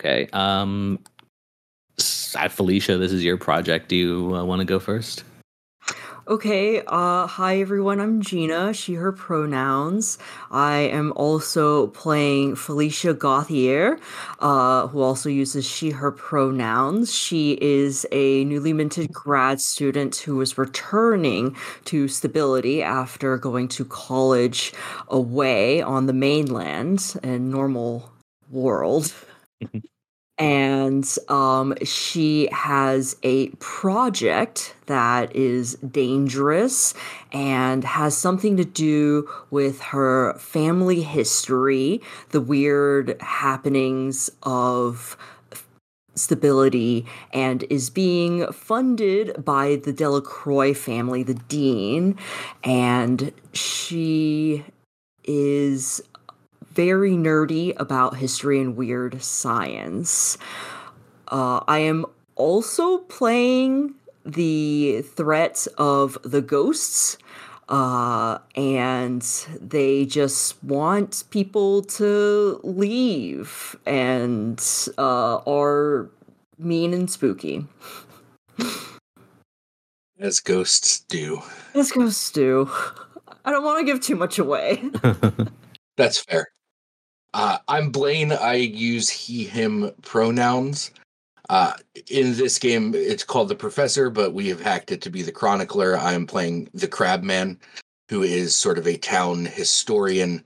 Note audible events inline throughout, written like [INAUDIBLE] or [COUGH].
Okay. Um, Felicia, this is your project. Do you uh, want to go first? Okay, uh, hi everyone, I'm Gina, she, her pronouns. I am also playing Felicia Gauthier, uh, who also uses she, her pronouns. She is a newly minted grad student who is returning to stability after going to college away on the mainland and normal world. [LAUGHS] and um, she has a project that is dangerous and has something to do with her family history, the weird happenings of stability and is being funded by the Delacroix family, the dean, and she is very nerdy about history and weird science. Uh, I am also playing the threat of the ghosts. Uh, and they just want people to leave and uh, are mean and spooky. As ghosts do. As ghosts do. I don't want to give too much away. [LAUGHS] That's fair. Uh, I'm Blaine. I use he, him pronouns. Uh, in this game, it's called the Professor, but we have hacked it to be the Chronicler. I am playing the Crabman, who is sort of a town historian.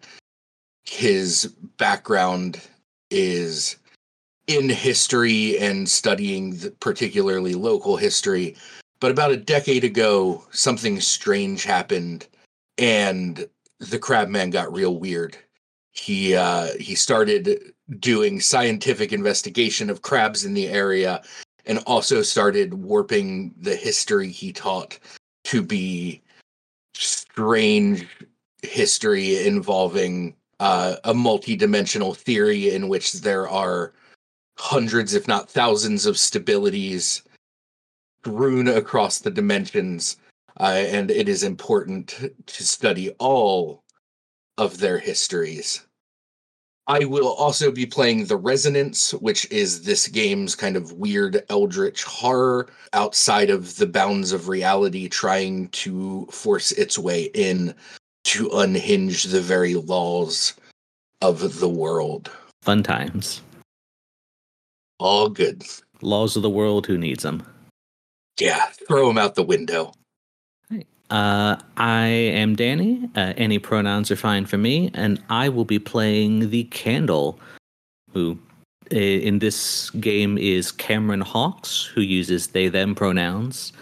His background is in history and studying particularly local history. But about a decade ago, something strange happened, and the Crabman got real weird he uh, he started doing scientific investigation of crabs in the area and also started warping the history he taught to be strange history involving uh, a multi-dimensional theory in which there are hundreds if not thousands of stabilities strewn across the dimensions uh, and it is important to study all of their histories. I will also be playing The Resonance, which is this game's kind of weird eldritch horror outside of the bounds of reality, trying to force its way in to unhinge the very laws of the world. Fun times. All good. Laws of the world, who needs them? Yeah, throw them out the window. Uh, I am Danny. Uh, any pronouns are fine for me, and I will be playing the Candle, who in this game is Cameron Hawks, who uses they them pronouns.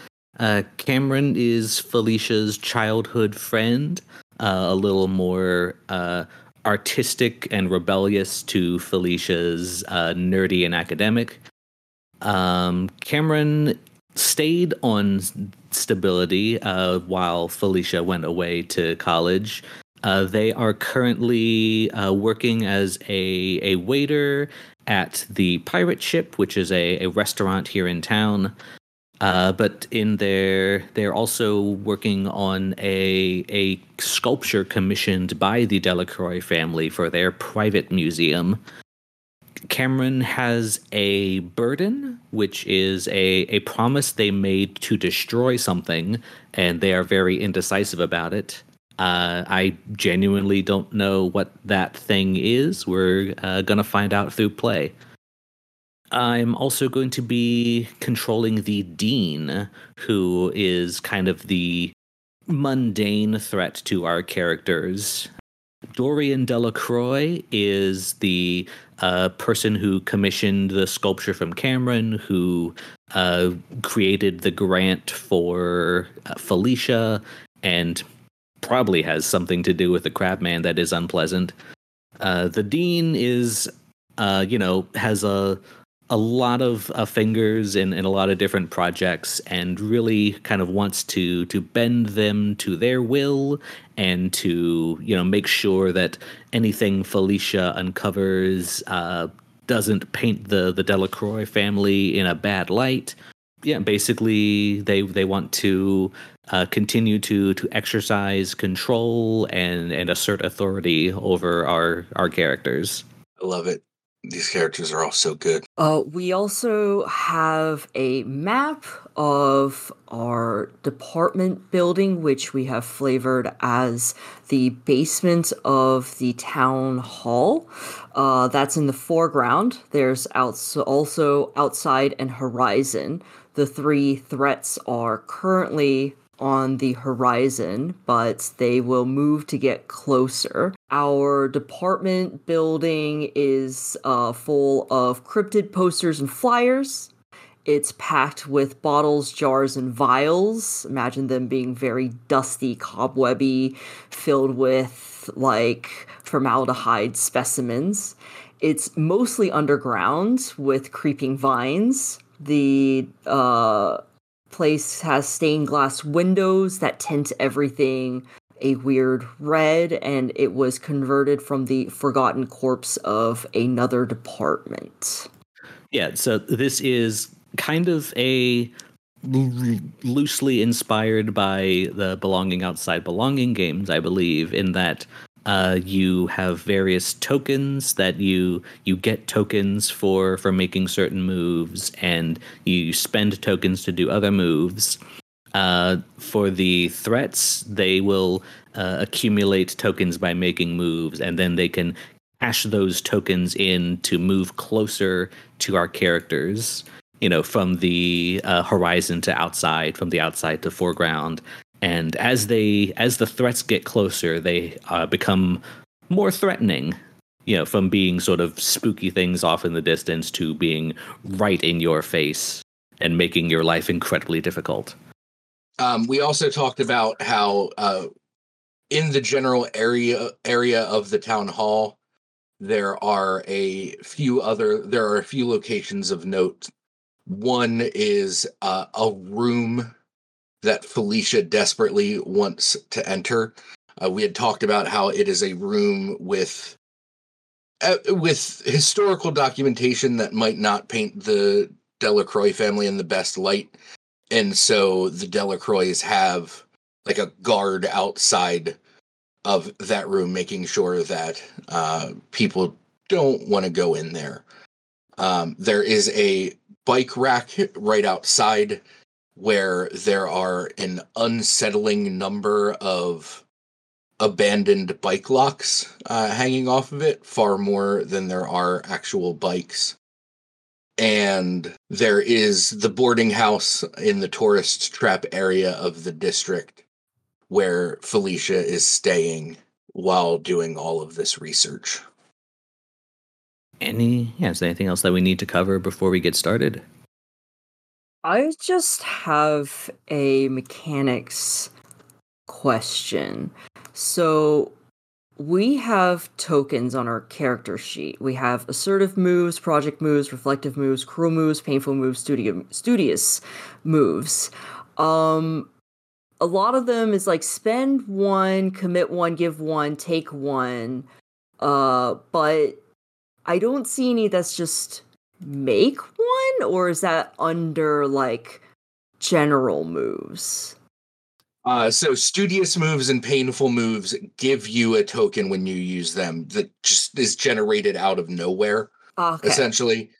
Uh, Cameron is Felicia's childhood friend, uh, a little more uh, artistic and rebellious to Felicia's uh, nerdy and academic. Um, Cameron stayed on stability uh, while Felicia went away to college. Uh, they are currently uh, working as a, a waiter at the Pirate Ship, which is a, a restaurant here in town. Uh, but in their, they're also working on a a sculpture commissioned by the Delacroix family for their private museum. Cameron has a burden, which is a, a promise they made to destroy something, and they are very indecisive about it. Uh, I genuinely don't know what that thing is. We're uh, going to find out through play. I'm also going to be controlling the Dean, who is kind of the mundane threat to our characters. Dorian Delacroix is the uh, person who commissioned the sculpture from Cameron, who uh, created the grant for uh, Felicia, and probably has something to do with the Crabman that is unpleasant. Uh, the dean is, uh, you know, has a a lot of uh, fingers in, in a lot of different projects and really kind of wants to to bend them to their will and to you know make sure that anything Felicia uncovers uh, doesn't paint the the Delacroix family in a bad light. Yeah, basically they they want to uh, continue to to exercise control and and assert authority over our our characters. I love it. These characters are all so good. Uh, we also have a map of our department building, which we have flavored as the basement of the town hall. Uh, that's in the foreground. There's outs- also outside and horizon. The three threats are currently on the horizon, but they will move to get closer. Our department building is uh, full of cryptid posters and flyers. It's packed with bottles, jars, and vials. Imagine them being very dusty, cobwebby, filled with like formaldehyde specimens. It's mostly underground with creeping vines. The uh, place has stained glass windows that tint everything a weird red, and it was converted from the forgotten corpse of another department. Yeah, so this is kind of a loosely inspired by the belonging outside belonging games, I believe, in that uh, you have various tokens that you you get tokens for for making certain moves, and you spend tokens to do other moves. Uh, for the threats, they will uh, accumulate tokens by making moves, and then they can cash those tokens in to move closer to our characters. You know, from the uh, horizon to outside, from the outside to foreground, and as they as the threats get closer they uh, become more threatening you know from being sort of spooky things off in the distance to being right in your face and making your life incredibly difficult Um, we also talked about how uh, in the general area area of the town hall, there are a few other there are a few locations of note. One is uh, a room that Felicia desperately wants to enter. Uh, we had talked about how it is a room with uh, with historical documentation that might not paint the Delacroix family in the best light, and so the Delacroix have like a guard outside of that room, making sure that uh, people don't want to go in there. Um, there is a bike rack right outside where there are an unsettling number of abandoned bike locks uh, hanging off of it, far more than there are actual bikes. And there is the boarding house in the tourist trap area of the district where Felicia is staying while doing all of this research. any yeah is there anything else that we need to cover before we get started I just have a mechanics question. So we have tokens on our character sheet. We have assertive moves, project moves, reflective moves, cruel moves, painful moves, studio, studious moves. Um a lot of them is like spend one, commit one, give one, take one. Uh but I don't see any that's just make one or is that under like general moves? Uh, so studious moves and painful moves give you a token when you use them that just is generated out of nowhere, Okay. essentially.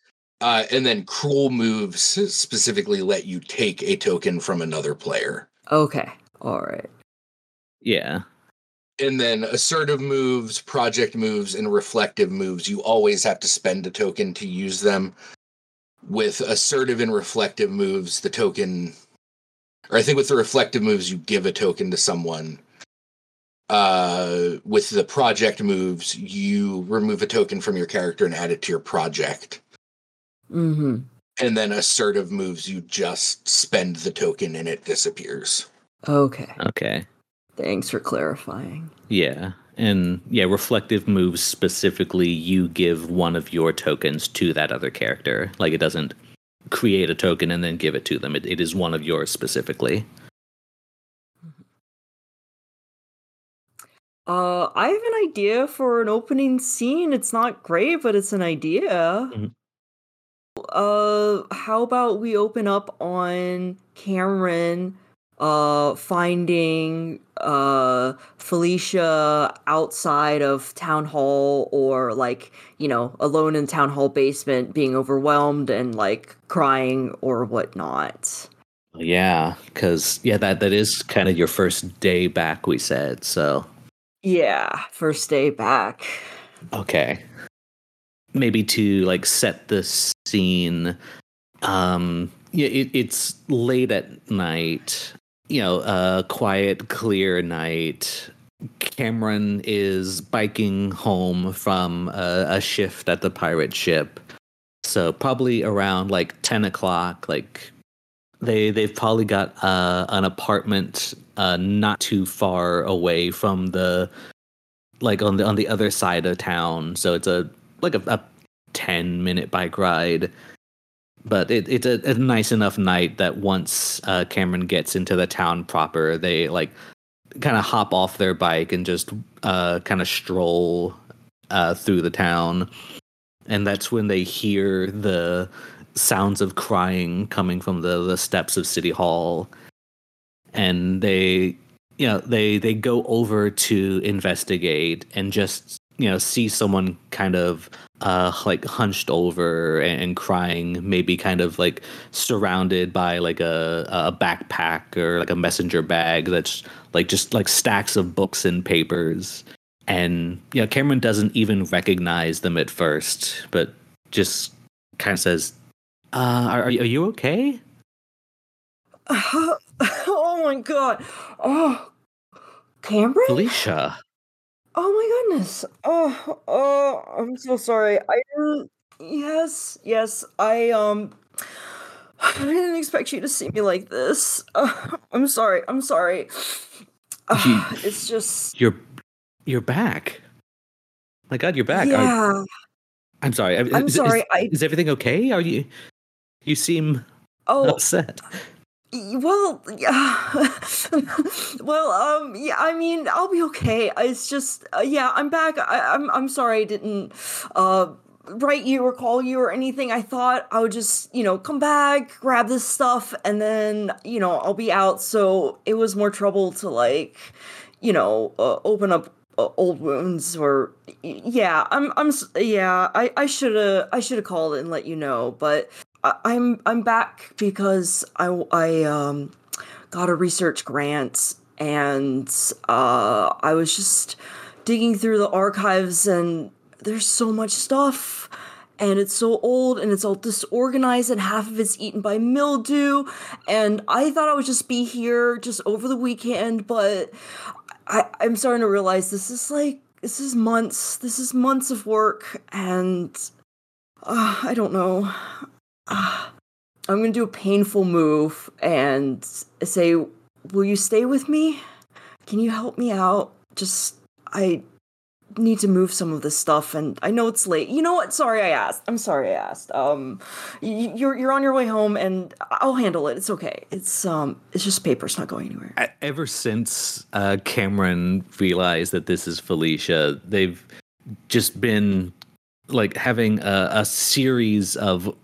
Uh, and then cruel moves specifically let you take a token from another player. Okay. All right. yeah And then assertive moves, project moves, and reflective moves, you always have to spend a token to use them. With assertive and reflective moves, the token, or I think with the reflective moves, you give a token to someone. Uh, with the project moves, you remove a token from your character and add it to your project. Mhm. And then assertive moves, you just spend the token and it disappears. Okay. okay Thanks for clarifying. yeah and yeah reflective moves specifically you give one of your tokens to that other character like it doesn't create a token and then give it to them it, it is one of yours specifically Uh I have an idea for an opening scene. It's not great, but it's an idea. Mhm. Uh how about we open up on Cameron uh, finding uh, Felicia outside of town hall or like, you know, alone in town hall basement being overwhelmed and like crying or whatnot. Yeah, because yeah, that that is kind of your first day back. We said so. Yeah, first day back. Okay, maybe to like set the scene. Um, yeah, it, it's late at night. You know, a quiet, clear night. Cameron is biking home from a, a shift at the pirate ship. So probably around like ten o'clock, like they they've probably got uh, an apartment uh, not too far away from the like on the on the other side of town. So it's a like a, a ten minute bike ride. But it, it's a, a, nice enough night that once uh, Cameron gets into the town proper, they like kind of hop off their bike and just uh, kind of stroll uh, through the town. And that's when they hear the sounds of crying coming from the, the steps of City Hall. And they, you know, they they go over to investigate and just you know see someone kind of uh like hunched over and, and, crying maybe kind of like surrounded by like a a backpack or like a messenger bag that's like just like stacks of books and papers and you know cameron doesn't even recognize them at first but just kind of says uh, are, are you okay? Uh, [LAUGHS] oh my god. Oh, Cameron? Felicia. Oh my goodness. Oh, oh, I'm so sorry. I didn't. Yes, yes. I um. [SIGHS] I didn't expect you to see me like this. Uh, [SIGHS] I'm sorry. I'm sorry. [SIGHS] Uh, it's just you're you're back. My God, you're back. Yeah. Are, I'm sorry. I'm is, sorry. Is, I, is everything okay? Are you you seem oh, upset. Well, yeah. [LAUGHS] [LAUGHS] well, um, yeah. I mean, I'll be okay. It's just, uh, yeah. I'm back. I, I'm, I'm sorry I didn't, uh, write you or call you or anything. I thought I would just, you know, come back, grab this stuff, and then, you know, I'll be out. So it was more trouble to like, you know, uh, open up uh, old wounds or yeah. I'm, I'm, yeah. I, I should have, I should have called and let you know, but I'm I'm back because I I um got a research grant and uh I was just digging through the archives and there's so much stuff and it's so old and it's all disorganized and half of it's eaten by mildew. And I thought I would just be here just over the weekend but I I'm starting to realize this is like this is months this is months of work and uh, I don't know. Uh, I'm going to do a painful move and say, Will you stay with me? Can you help me out? Just, I need to move some of this stuff and I know it's late. You know what? Sorry I asked. I'm sorry I asked. Um you're you're on your way home and I'll handle it. It's okay. It's um it's just paper. It's not going anywhere. Ever since uh Cameron realized that this is Felicia, they've just been like having a, a series of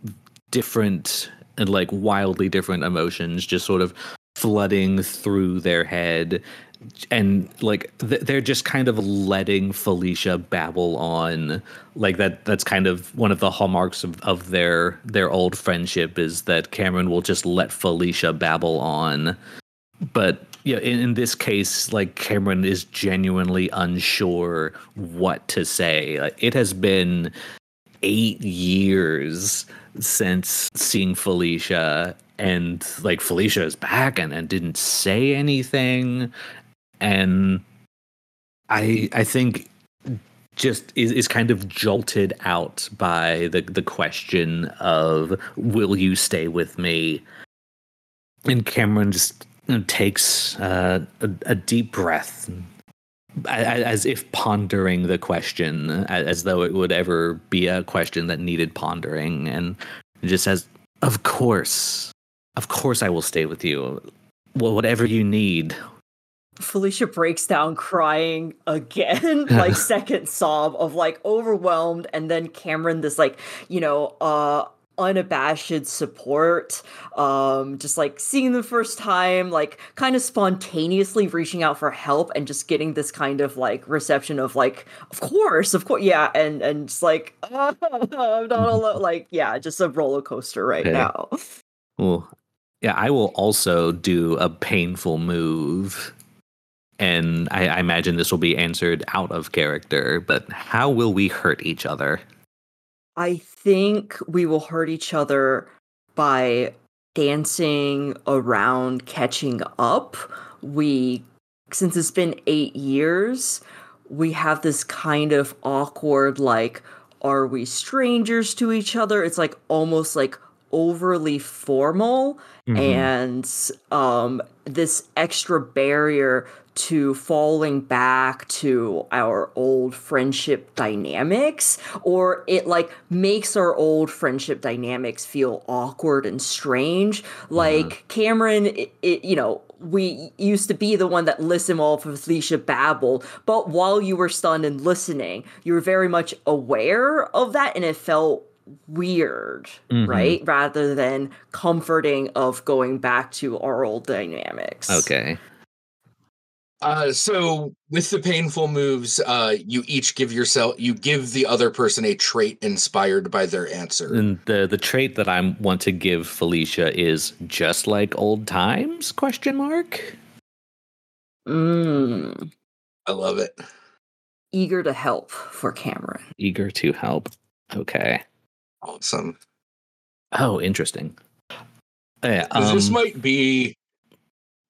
different and like wildly different emotions just sort of flooding through their head. And like th- they're just kind of letting Felicia babble on. Like that that's kind of one of the hallmarks of, of their their old friendship is that Cameron will just let Felicia babble on. But yeah in, in this case like Cameron is genuinely unsure what to say. Like, it has been 8 years since seeing Felicia and like Felicia is back and, and didn't say anything. And I I think just is, is kind of jolted out by the the question of will you stay with me? And Cameron just takes uh, a, a deep breath as if pondering the question as though it would ever be a question that needed pondering. And just says of course of course i will stay with you. Well whatever you need. Felicia breaks down crying again [LAUGHS] like [LAUGHS] second sob of like overwhelmed. And then cameron this like you know uh unabashed support. Um, just like seeing the first time, like kind of spontaneously reaching out for help and just getting this kind of like reception of like, of course, of course, yeah, and and just like [LAUGHS] oh, I'm not alone. [LAUGHS] Like yeah, just a roller coaster right Okay. now. Well, yeah, I will also do a painful move. And I, I imagine this will be answered out of character, but how will we hurt each other? I think we will hurt each other by dancing around catching up. We, since it's been eight years, we have this kind of awkward, like, are we strangers to each other? It's like almost like overly formal Mm-hmm. and um, this extra barrier to falling back to our old friendship dynamics or it like makes our old friendship dynamics feel awkward and strange like cameron it, it, you know we used to be the one that listened while Felicia babbled, but while you were stunned and listening, you were very much aware of that, and it felt weird, Mhm. right? Rather than comforting of going back to our old dynamics. Okay. Uh, so with the painful moves, uh, you each give yourself you give the other person a trait inspired by their answer. And the the trait that I want to give Felicia is just like old times? Question mark. Mm, I love it. eager to help for Cameron. Eager to help. Okay. Awesome. Oh, interesting. Yeah. 'Cause this um, might be.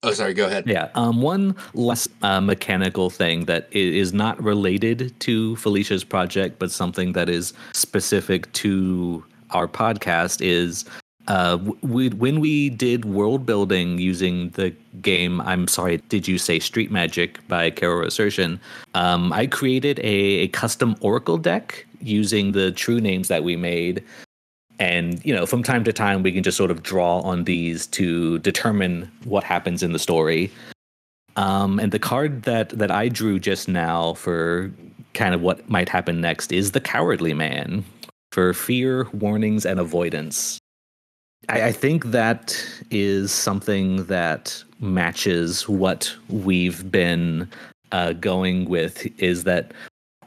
Oh, sorry. Go ahead. Yeah. Um, one less uh, mechanical thing that is not related to Felicia's project, but something that is specific to our podcast is uh, we, when we did world building using the game. I'm sorry, did you say Street Magic by Caro Asercion? Um, I created a, a custom Oracle deck using the true names that we made. And you know from time to time we can just sort of draw on these to determine what happens in the story. Um, and the card that that i drew just now for kind of what might happen next is the cowardly man for fear warnings and avoidance. I, I think that is something that matches what we've been uh, going with is that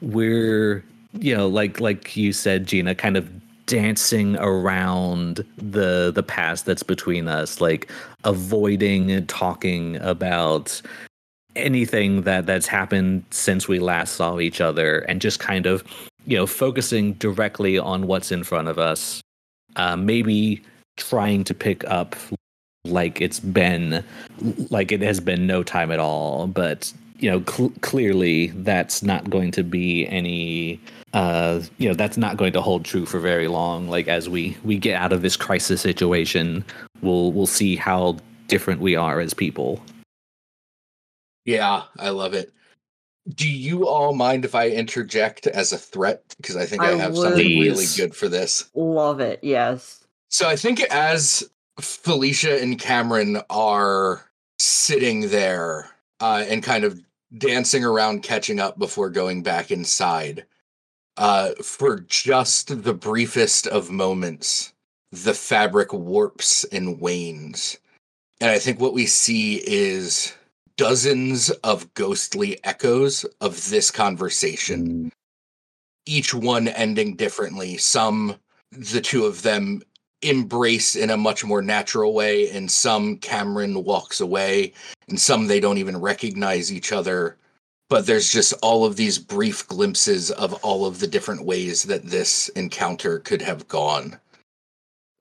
we're you know like like you said gina kind of dancing around the the past that's between us like avoiding talking about anything that that's happened since we last saw each other and just kind of you know focusing directly on what's in front of us uh, maybe trying to pick up like it's been like it has been no time at all but you know cl- clearly that's not going to be any uh you know that's not going to hold true for very long like as we we get out of this crisis situation we'll we'll see how different we are as people Yeah, I love it. Do you all mind if I interject as a threat? Because I think I, I have something really good for this. Love it. Yes. So I think as Felicia and Cameron are sitting there uh, and kind of dancing around, catching up before going back inside, uh, for just the briefest of moments, the fabric warps and wanes. And I think what we see is dozens of ghostly echoes of this conversation each one ending differently. Some, the two of them embrace in a much more natural way, and some Cameron walks away, and some they don't even recognize each other. But there's just all of these brief glimpses of all of the different ways that this encounter could have gone.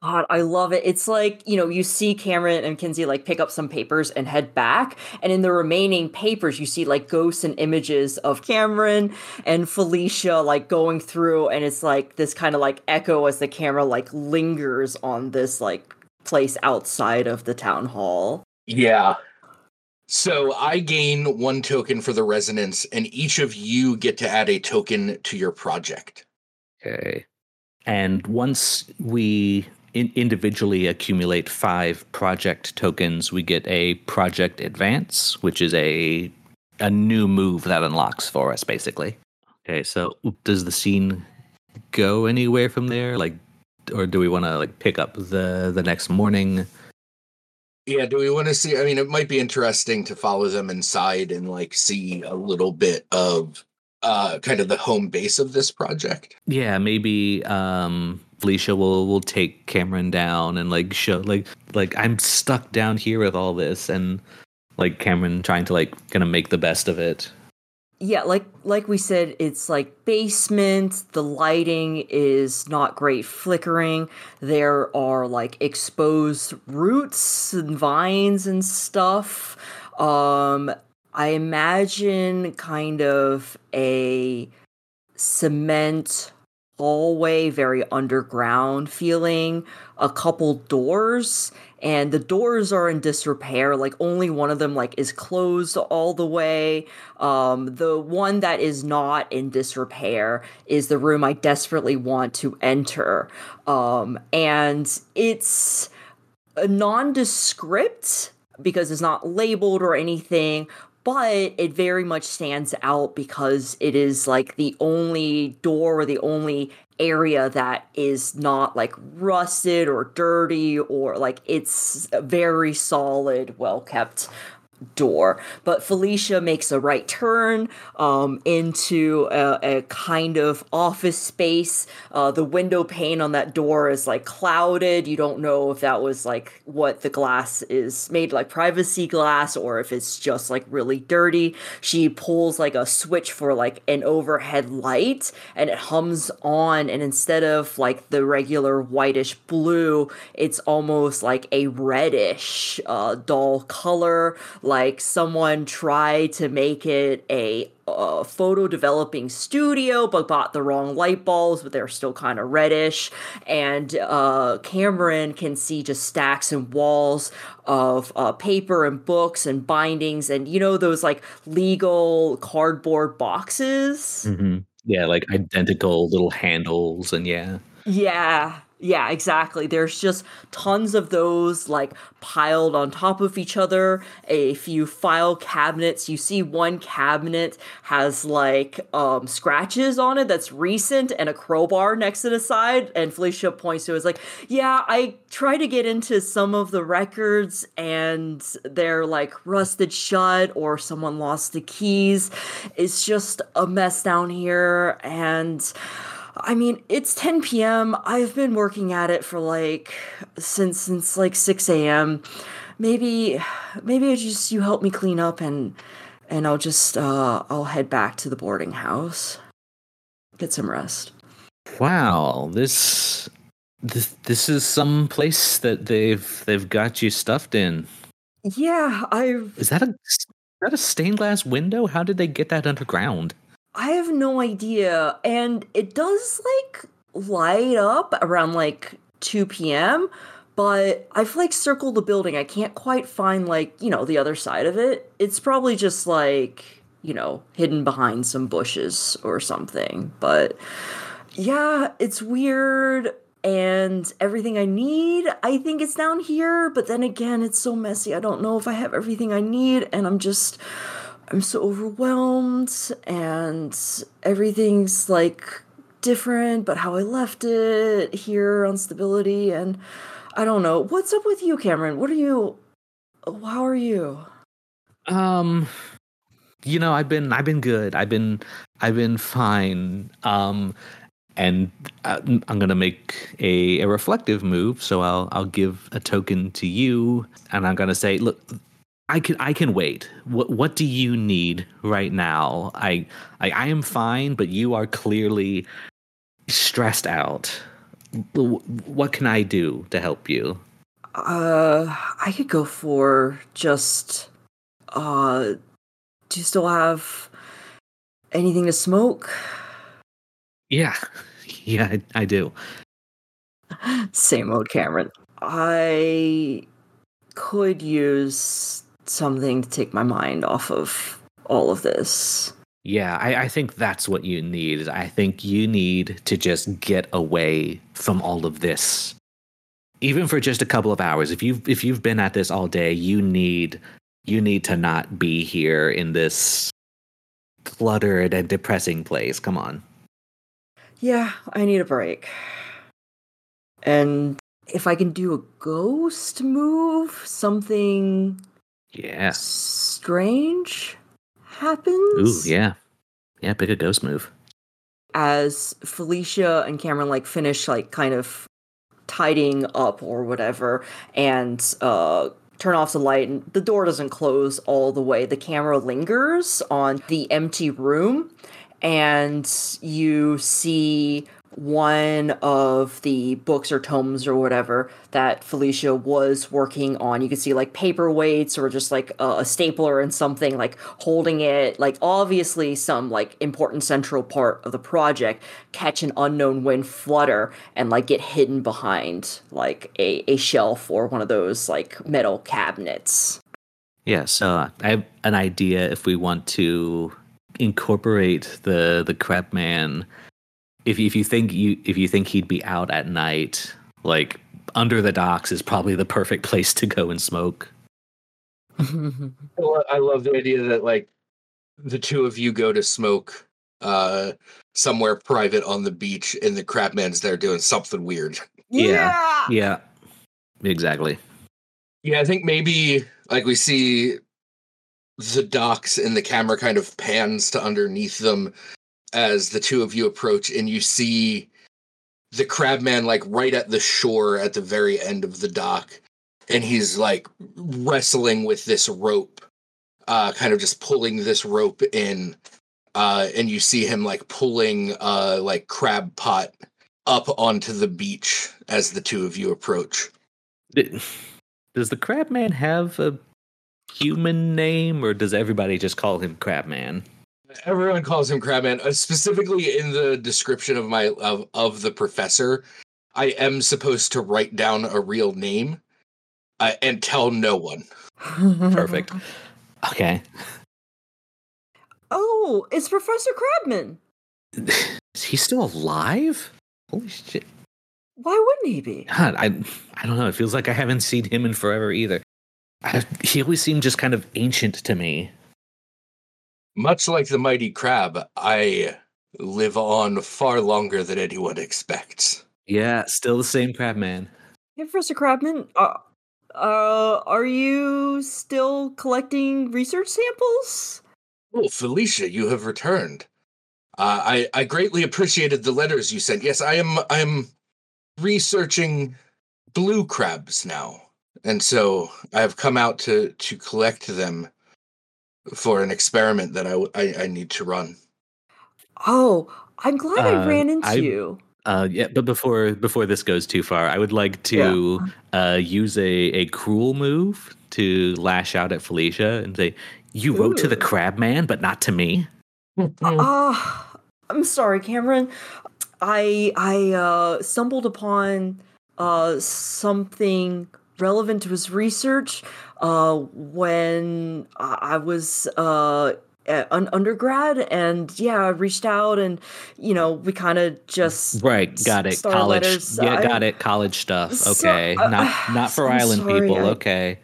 God, I love it. It's like, you know, you see Cameron and Kinsey like pick up some papers and head back. And in the remaining papers, you see like ghosts and images of Cameron and Felicia like going through. And it's like this kind of like echo as the camera like lingers on this like place outside of the town hall. Yeah. So I gain one token for the resonance, and each of you get to add a token to your project. Okay. And once we in- individually accumulate five project tokens, we get a project advance, which is a a new move that unlocks for us, basically. Okay, so does the scene go anywhere from there? Like, or do we want to like pick up the the next morning? Yeah, do we want to see? I mean, it might be interesting to follow them inside and like see a little bit of uh kind of the home base of this project. Yeah, maybe um Felicia will will take Cameron down and like show like like I'm stuck down here with all this and like Cameron trying to like kind of make the best of it. Yeah, like like we said, it's like basement. The lighting is not great flickering. There are like exposed roots and vines and stuff. Um I imagine kind of a cement hallway, very underground feeling, a couple doors, and the doors are in disrepair. Like only one of them like is closed all the way. Um, the one that is not in disrepair is the room I desperately want to enter. Um, and it's a nondescript because it's not labeled or anything, but it very much stands out because it is like the only door or the only area that is not like rusted or dirty or like it's very solid well kept door. But Felicia makes a right turn um, into a, a, kind of office space. Uh, the window pane on that door is like clouded. You don't know if that was like what the glass is made like privacy glass or if it's just like really dirty. She pulls like a switch for like an overhead light and it hums on. And instead of like the regular whitish blue, it's almost like a reddish uh, dull color like someone tried to make it a uh, photo developing studio but bought the wrong light bulbs but they're still kind of reddish. And uh, cameron can see just stacks and walls of uh, paper and books and bindings and you know those like legal cardboard boxes? Mm-hmm. yeah like identical little handles and yeah. Yeah yeah, exactly. There's just tons of those like piled on top of each other. A few file cabinets. You see one cabinet has like um scratches on it that's recent and a crowbar next to the side and Felicia points to it as like, "Yeah, I try to get into some of the records and they're like rusted shut or someone lost the keys. It's just a mess down here and I mean, it's 10 p.m. I've been working at it for like since since like 6 a.m. Maybe maybe I just you help me clean up and and I'll just uh I'll head back to the boarding house. Get some rest. Wow, this this this is some place that they've they've got you stuffed in. Yeah, I Is that a is that a stained glass window? How did they get that underground? I have no idea. And it does like light up around like 2 p.m., but I've like circled the building. I can't quite find like, you know, the other side of it. It's probably just like, you know, hidden behind some bushes or something. But yeah, it's weird. And everything I need, I think it's down here. But then again, it's so messy. I don't know if I have everything I need. And I'm just I'm so overwhelmed and everything's like different, but how I left it here on stability and I don't know. What's up with you, Cameron? What are you how are you? Um you know, I've been I've been good. I've been I've been fine. Um and uh, I'm gonna make a, a reflective move. So I'll I'll give a token to you, and I'm gonna say, look, I can I can wait. What what do you need right now? I I, I am fine, but you are clearly stressed out. What can I do to help you? Uh, I could go for just. Uh, do you still have anything to smoke? Yeah, [LAUGHS] yeah, I, I do. Same old Cameron. I could use something to take my mind off of all of this. Yeah, I, I, think that's what you need. I think you need to just get away from all of this. Even for just a couple of hours. If you've if you've been at this all day, you need you need to not be here in this cluttered and depressing place. Come on. Yeah, I need a break. And if I can do a ghost move, something Yeah. strange happens. Ooh, yeah. Yeah, pick a ghost move. As Felicia and Cameron like finish like kind of tidying up or whatever, and uh turn off the light and the door doesn't close all the way. The camera lingers on the empty room and you see one of the books or tomes or whatever that Felicia was working on. You can see like paperweights or just like a, a stapler and something like holding it, like obviously some like important central part of the project catch an unknown wind flutter and like get hidden behind like a, a shelf or one of those like metal cabinets. Yeah, so uh, I have an idea if we want to incorporate the the crab man. If if you think you if you think he'd be out at night, like under the docks is probably the perfect place to go and smoke. I love the idea that like the two of you go to smoke uh somewhere private on the beach and the crabman's there doing something weird. Yeah. Yeah, exactly. Yeah, I think maybe like we see the docks and the camera kind of pans to underneath them as the two of you approach and you see the crabman like right at the shore at the very end of the dock and he's like wrestling with this rope uh kind of just pulling this rope in uh and you see him like pulling uh like crab pot up onto the beach as the two of you approach Does the crabman have a human name, or does everybody just call him crab man? Everyone calls him Crabman. Uh, specifically in the description of my of, of the professor, I am supposed to write down a real name uh, and tell no one. Perfect. [LAUGHS] Okay. Oh, it's Professor Crabman. [LAUGHS] Is he still alive? Holy shit. Why wouldn't he be? God, I I don't know. It feels like I haven't seen him in forever either. I, he always seemed just kind of ancient to me. Much like the mighty crab, I live on far longer than anyone expects. Yeah, still the same crab man. Hey, Professor Crabman, uh, uh, are you still collecting research samples? Oh, Felicia, you have returned. Uh, I I greatly appreciated the letters you sent. Yes, I am I am researching blue crabs now, and so I have come out to to collect them for an experiment that I I need to run. Oh, I'm glad I Uh, ran into I- you. Uh, yeah, but before before this goes too far, I would like to uh, use a, a cruel move to lash out at Felicia and say, "You wrote to the Ooh. crab man, but not to me." Ah, [LAUGHS] I'm sorry, Cameron. I I uh, stumbled upon uh, something relevant to his research uh, when I was uh, at un- undergrad, and yeah, I reached out, and you know, we kind of just Right, got it. College, letters, yeah, I- got it. College stuff. So- Okay, uh, not [SIGHS] not for I'm island sorry, people. I- Okay,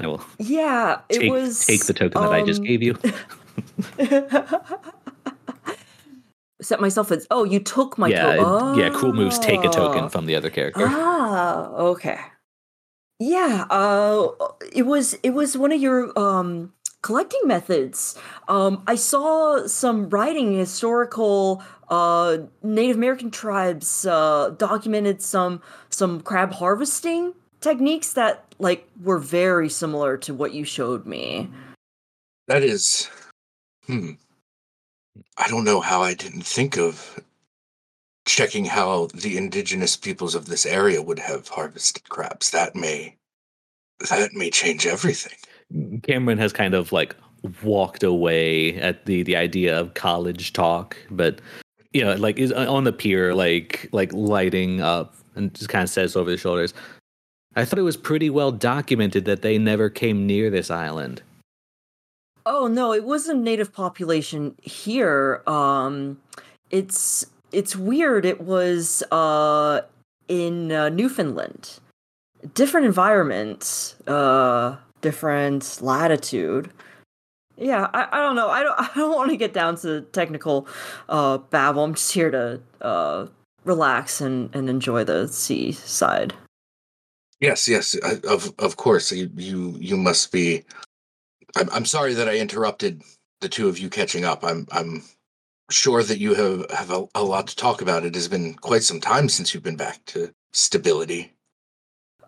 I will yeah, it take was take the token that I just um, gave you. [LAUGHS] Set myself as oh, you took my yeah, token. it- yeah. Cruel moves. Take a token Oh. from the other character. Ah, okay. Yeah, uh it was it was one of your um collecting methods. Um I saw some writing historical uh Native American tribes uh documented some some crab harvesting techniques that like were very similar to what you showed me. That is, hmm. I don't know how I didn't think of checking how the indigenous peoples of this area would have harvested crabs. That may, that may change everything. Cameron has kind of like walked away at the the idea of college talk, but you know, like is on the pier, like like lighting up, and just kind of says over his shoulders. I thought it was pretty well documented that they never came near this island. Oh no, it was a native population here. Um it's it's weird. It was uh in uh, Newfoundland. Different environment, uh different latitude. Yeah, I, I don't know. I don't [LAUGHS] I don't want to get down to technical uh babble. I'm just here to uh relax and, and enjoy the seaside. Yes, yes, of of course. You you, you must be. I'm I'm sorry that I interrupted the two of you catching up. I'm I'm sure that you have have a, a lot to talk about. It has been quite some time since you've been back to stability.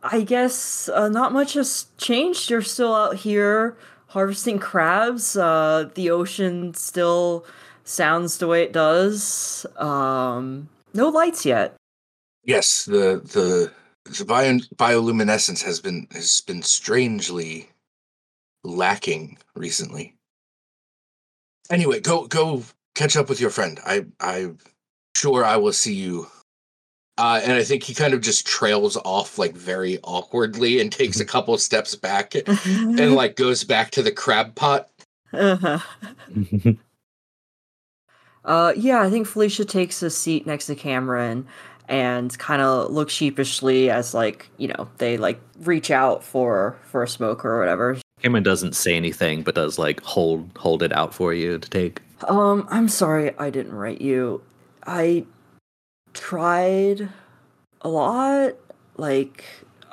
I guess uh, not much has changed. You're still out here harvesting crabs. Uh, the ocean still sounds the way it does. Um, no lights yet. Yes, the the the bio, bioluminescence has been has been strangely lacking recently. Anyway, go go catch up with your friend. I I'm sure I will see you. Uh, and I think he kind of just trails off like very awkwardly and takes a couple steps back and like goes back to the crab pot. uh yeah, I think Felicia takes a seat next to Cameron and kind of looks sheepishly as like you know they like reach out for for a smoke or whatever. Cameron doesn't say anything, but does like hold hold it out for you to take. Um, I'm sorry I didn't write you. I tried a lot. Like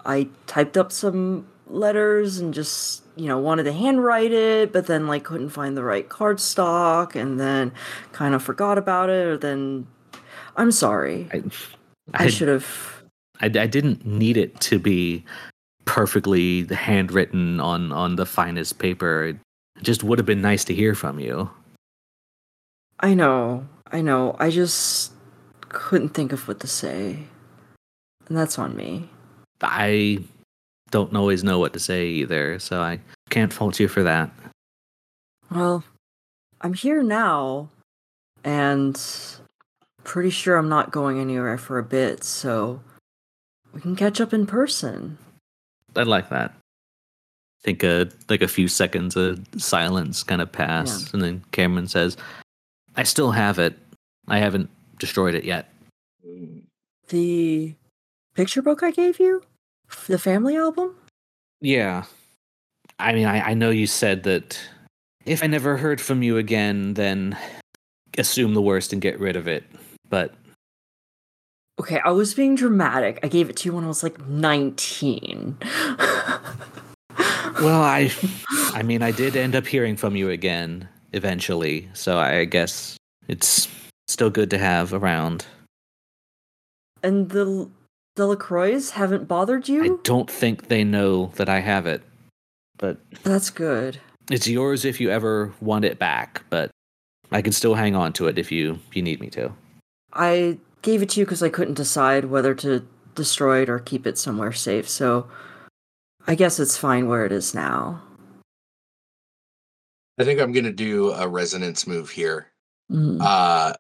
I typed up some letters and just you know wanted to handwrite it, but then like couldn't find the right cardstock, and then kind of forgot about it. Or then I'm sorry. I, I, I, should have. I, I didn't need it to be perfectly handwritten on on the finest paper. It just would have been nice to hear from you. I know. I know. I just couldn't think of what to say, and that's on me. I don't always know what to say either, so I can't fault you for that. Well, I'm here now, and pretty sure I'm not going anywhere for a bit, so we can catch up in person. I like that. I think a like a few seconds of silence kind of pass, Yeah. and then Cameron says, "I still have it. I haven't destroyed it yet." The picture book I gave you? The family album? Yeah. I mean, I, I know you said that if I never heard from you again, then assume the worst and get rid of it. But Okay, I was being dramatic. I gave it to you when I was like 19. [LAUGHS] well, I I mean, I did end up hearing from you again eventually, so I guess it's still good to have around. and the the LaCroix haven't bothered you? I don't think they know that I have it, but That's good. it's yours if you ever want it back, but I can still hang on to it if you if you need me to. I gave it to you because I couldn't decide whether to destroy it or keep it somewhere safe, so I guess it's fine where it is now. I think I'm gonna do a resonance move here. Mm. Uh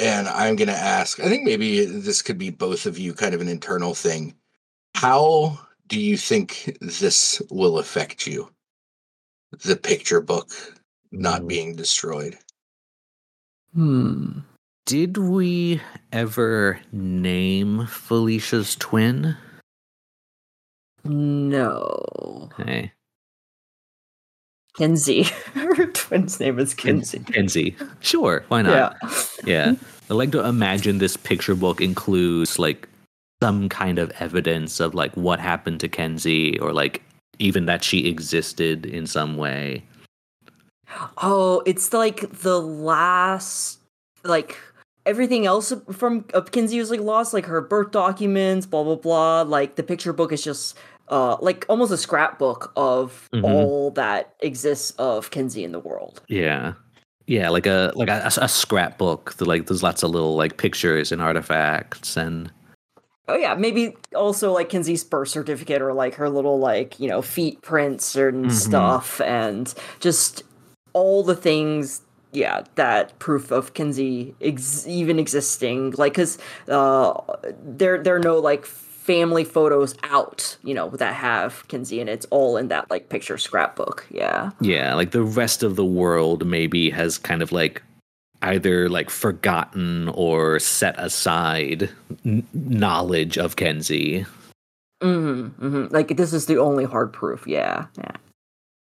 and I'm gonna ask, I think maybe this could be both of you kind of an internal thing. How do you think this will affect you? The picture book not Mm. being destroyed. Hmm. Did we ever name Felicia's twin? No. Hey, Kinsey. [LAUGHS] Her twin's name is Kinsey. Kenzie. Sure, why not? Yeah. Yeah. I like to imagine this picture book includes like some kind of evidence of like what happened to Kenzie or like even that she existed in some way. Oh, it's like the last, like everything else from uh, Kinsey was like lost, like her birth documents, blah blah blah. Like the picture book is just uh like almost a scrapbook of Mhm. all that exists of Kinsey in the world. Yeah. Yeah, like a like a, a scrapbook. that, Like there's lots of little like pictures and artifacts and Oh yeah, maybe also like Kinsey's birth certificate or like her little like you know feet prints and Mhm. stuff, and just all the things. Yeah, that proof of Kinsey ex- even existing, like because uh, there there are no like family photos out, you know, that have Kinsey, and it's all in that like picture scrapbook. Yeah. Yeah, like the rest of the world maybe has kind of like either like forgotten or set aside n- knowledge of Kenzie. hmm hmm Like this is the only hard proof. Yeah. Yeah.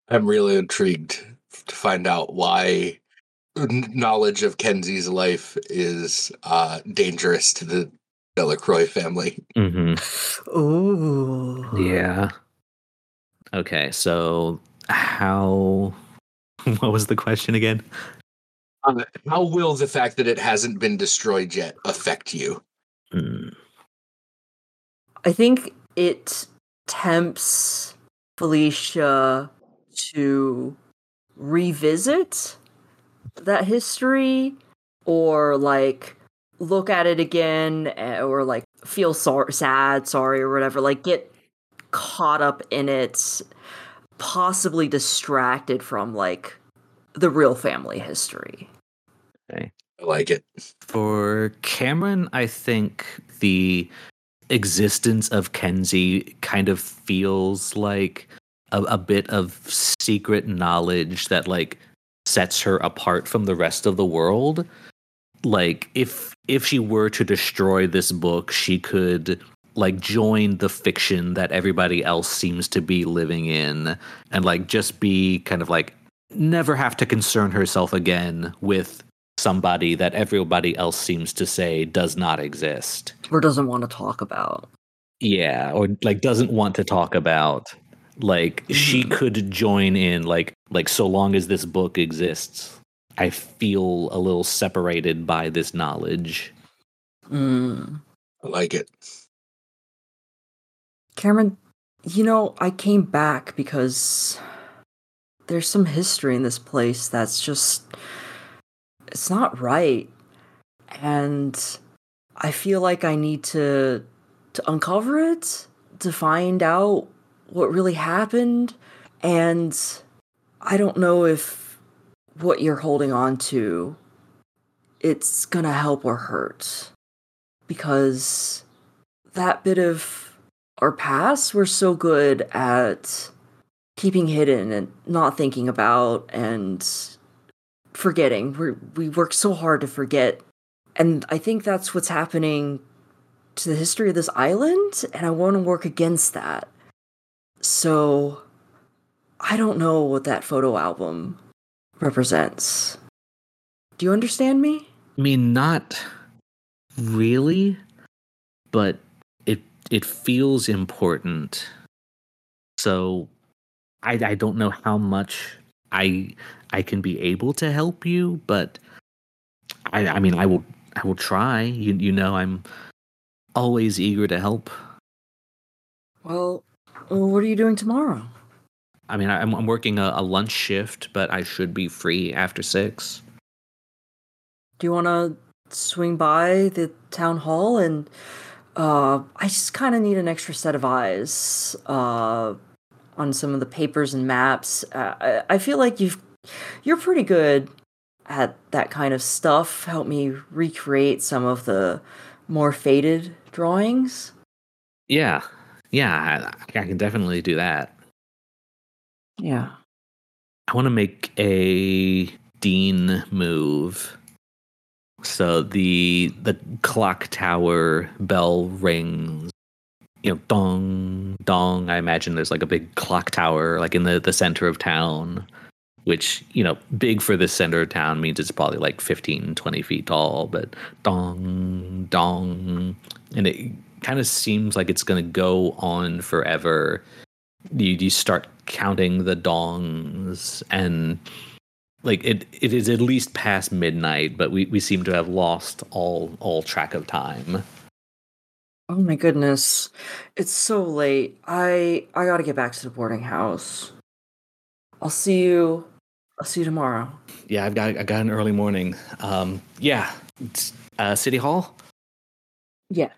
I'm really intrigued to find out why n- knowledge of Kenzie's life is uh, dangerous to the Delacroix family. Mm-hmm. Ooh. Yeah. Okay, so how? [LAUGHS] What was the question again? Uh, how will the fact that it hasn't been destroyed yet affect you? Hmm. I think it tempts Felicia to revisit that history or like look at it again eh, or like feel sor- sad, sorry, or whatever, like get caught up in it, possibly distracted from like the real family history. Okay. I like it. For Cameron, I think the existence of Kenzie kind of feels like a, a bit of secret knowledge that like sets her apart from the rest of the world. Like if if she were to destroy this book, she could like join the fiction that everybody else seems to be living in and like just be kind of like never have to concern herself again with somebody that everybody else seems to say does not exist. Or doesn't want to talk about. Yeah, or like doesn't want to talk about. Like she Mhm. could join in like like so long as this book exists. I feel a little separated by this knowledge. Mm. I like it. Cameron, you know, I came back because there's some history in this place that's just it's not right. And I feel like I need to to uncover it, to find out what really happened, and I don't know if what you're holding on to it's going to help or hurt because that bit of our past we're so good at keeping hidden and not thinking about and forgetting. We we work so hard to forget and i think that's what's happening to the history of this island and i want to work against that so i don't know what that photo album represents do you understand me I mean not really, but it it feels important. So I I don't know how much I I can be able to help you, but I I mean I will I will try. You you know I'm always eager to help. well well, what are you doing tomorrow I mean I'm I'm working a, a lunch shift, but I should be free after 6. do you want to swing by the town hall and uh i just kind of need an extra set of eyes uh on some of the papers and maps uh, I, I feel like you've you're pretty good at that kind of stuff help me recreate some of the more faded drawings Yeah. Yeah, I, I can definitely do that. yeah I want to make a Dean move. So the the clock tower bell rings. You know, dong dong. I imagine there's like a big clock tower like in the the center of town, which you know, big for the center of town means it's probably like 15, 20 feet tall. But dong dong, and it kind of seems like it's gonna go on forever. You you start counting the dongs and like it it is at least past midnight but we we seem to have lost all all track of time. Oh my goodness. It's so late. I i gotta get back to the boarding house. I'll see you i'll see you tomorrow. Yeah i've got i got an early morning. Um yeah. Uh city hall? Yeah.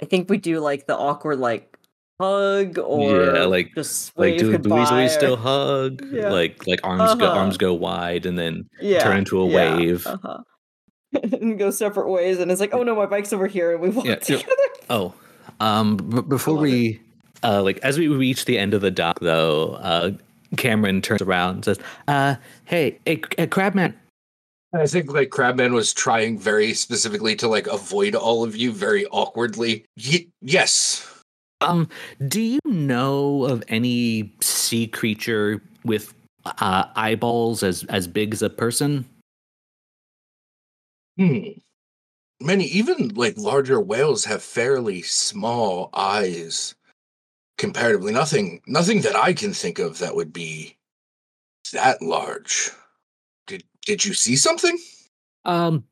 I think we do like the awkward like hug or Yeah, like- just like do, do we, do we still hug Yeah. like like arms go Uh-huh. arms go wide and then yeah, turn into a yeah, wave Uh-huh. [LAUGHS] and go separate ways and it's like, oh no, my bike's over here and we walk [LAUGHS] together. Oh, um, b- before love it. we, uh, like as we reach the end of the dock, though, uh, Cameron turns around and says, "Uh, hey, hey, hey Crabman, I think like Crabman was trying very specifically to like avoid all of you very awkwardly. Y- yes. um, do you know of any sea creature with uh, eyeballs as as big as a person?" Hmm. many even like larger whales have fairly small eyes comparatively nothing nothing that i can think of that would be that large did you see something Um,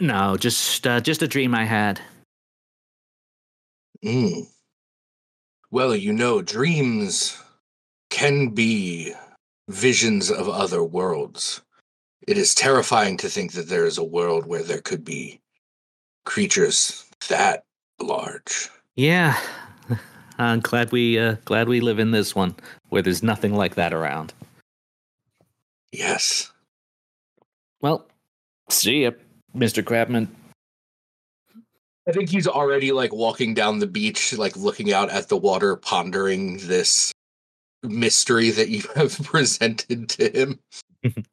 no, just uh, just a dream I had. Mm. Well, you know, dreams can be visions of other worlds. It is terrifying to think that there is a world where there could be creatures that large. Yeah, [LAUGHS] I'm glad we uh, glad we live in this one where there's nothing like that around. Yes. Well, see ya, Mister Crabman. I think he's already like walking down the beach, like looking out at the water, pondering this mystery that you [LAUGHS] have presented to him. [LAUGHS]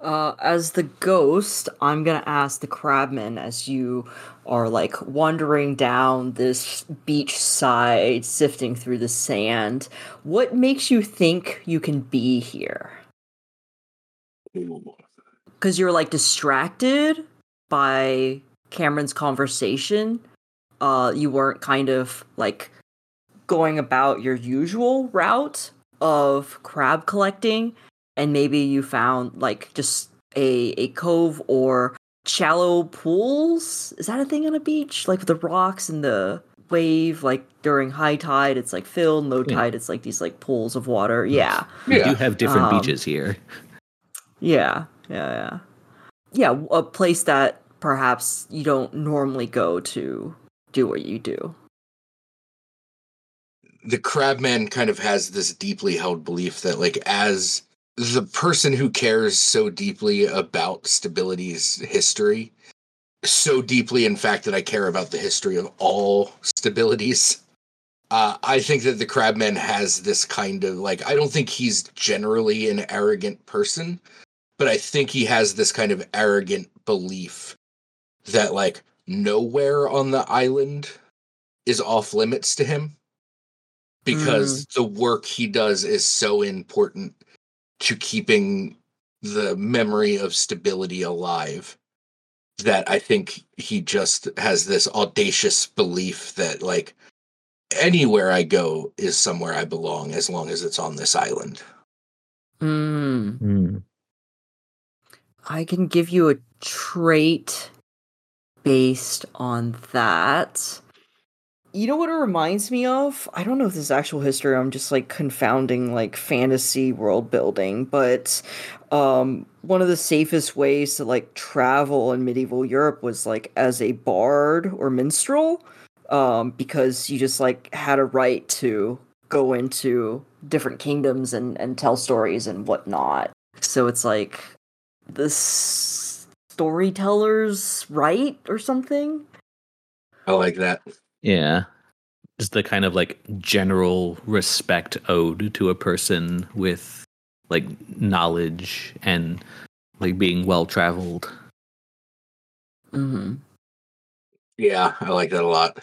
Uh, as the ghost, I'm gonna ask the crabman as you are like wandering down this beach side, sifting through the sand. What makes you think you can be here? Ooh. Because you're like distracted by Cameron's conversation. Uh, you weren't kind of like going about your usual route of crab collecting and maybe you found like just a a cove or shallow pools. Is that a thing on a beach? Like with the rocks and the wave, like during high tide, it's like filled. Low Yeah. tide, it's like these like pools of water. Yeah, We do have different Um, beaches here. Yeah, yeah, yeah. Yeah, a place that perhaps you don't normally go to do what you do. the crabman kind of has this deeply held belief that like as the person who cares so deeply about stability's history so deeply in fact that i care about the history of all stabilities uh, i think that the crabman has this kind of like i don't think he's generally an arrogant person but i think he has this kind of arrogant belief that like nowhere on the island is off limits to him because the work he does is so important to keeping the memory of stability alive that I think he just has this audacious belief that like anywhere I go is somewhere I belong as long as it's on this island. Mm. Hmm. I can give you a trait based on that. You know what it reminds me of? I don't know if this is actual history. I'm just like confounding like fantasy world building, but um one of the safest ways to like travel in medieval Europe was like as a bard or minstrel um because you just like had a right to go into different kingdoms and and tell stories and whatnot. So it's like this storyteller's right or something. I like that. Yeah. Just the kind of like general respect owed to a person with like knowledge and like being well traveled. Mm-hmm. Yeah, I like that a lot.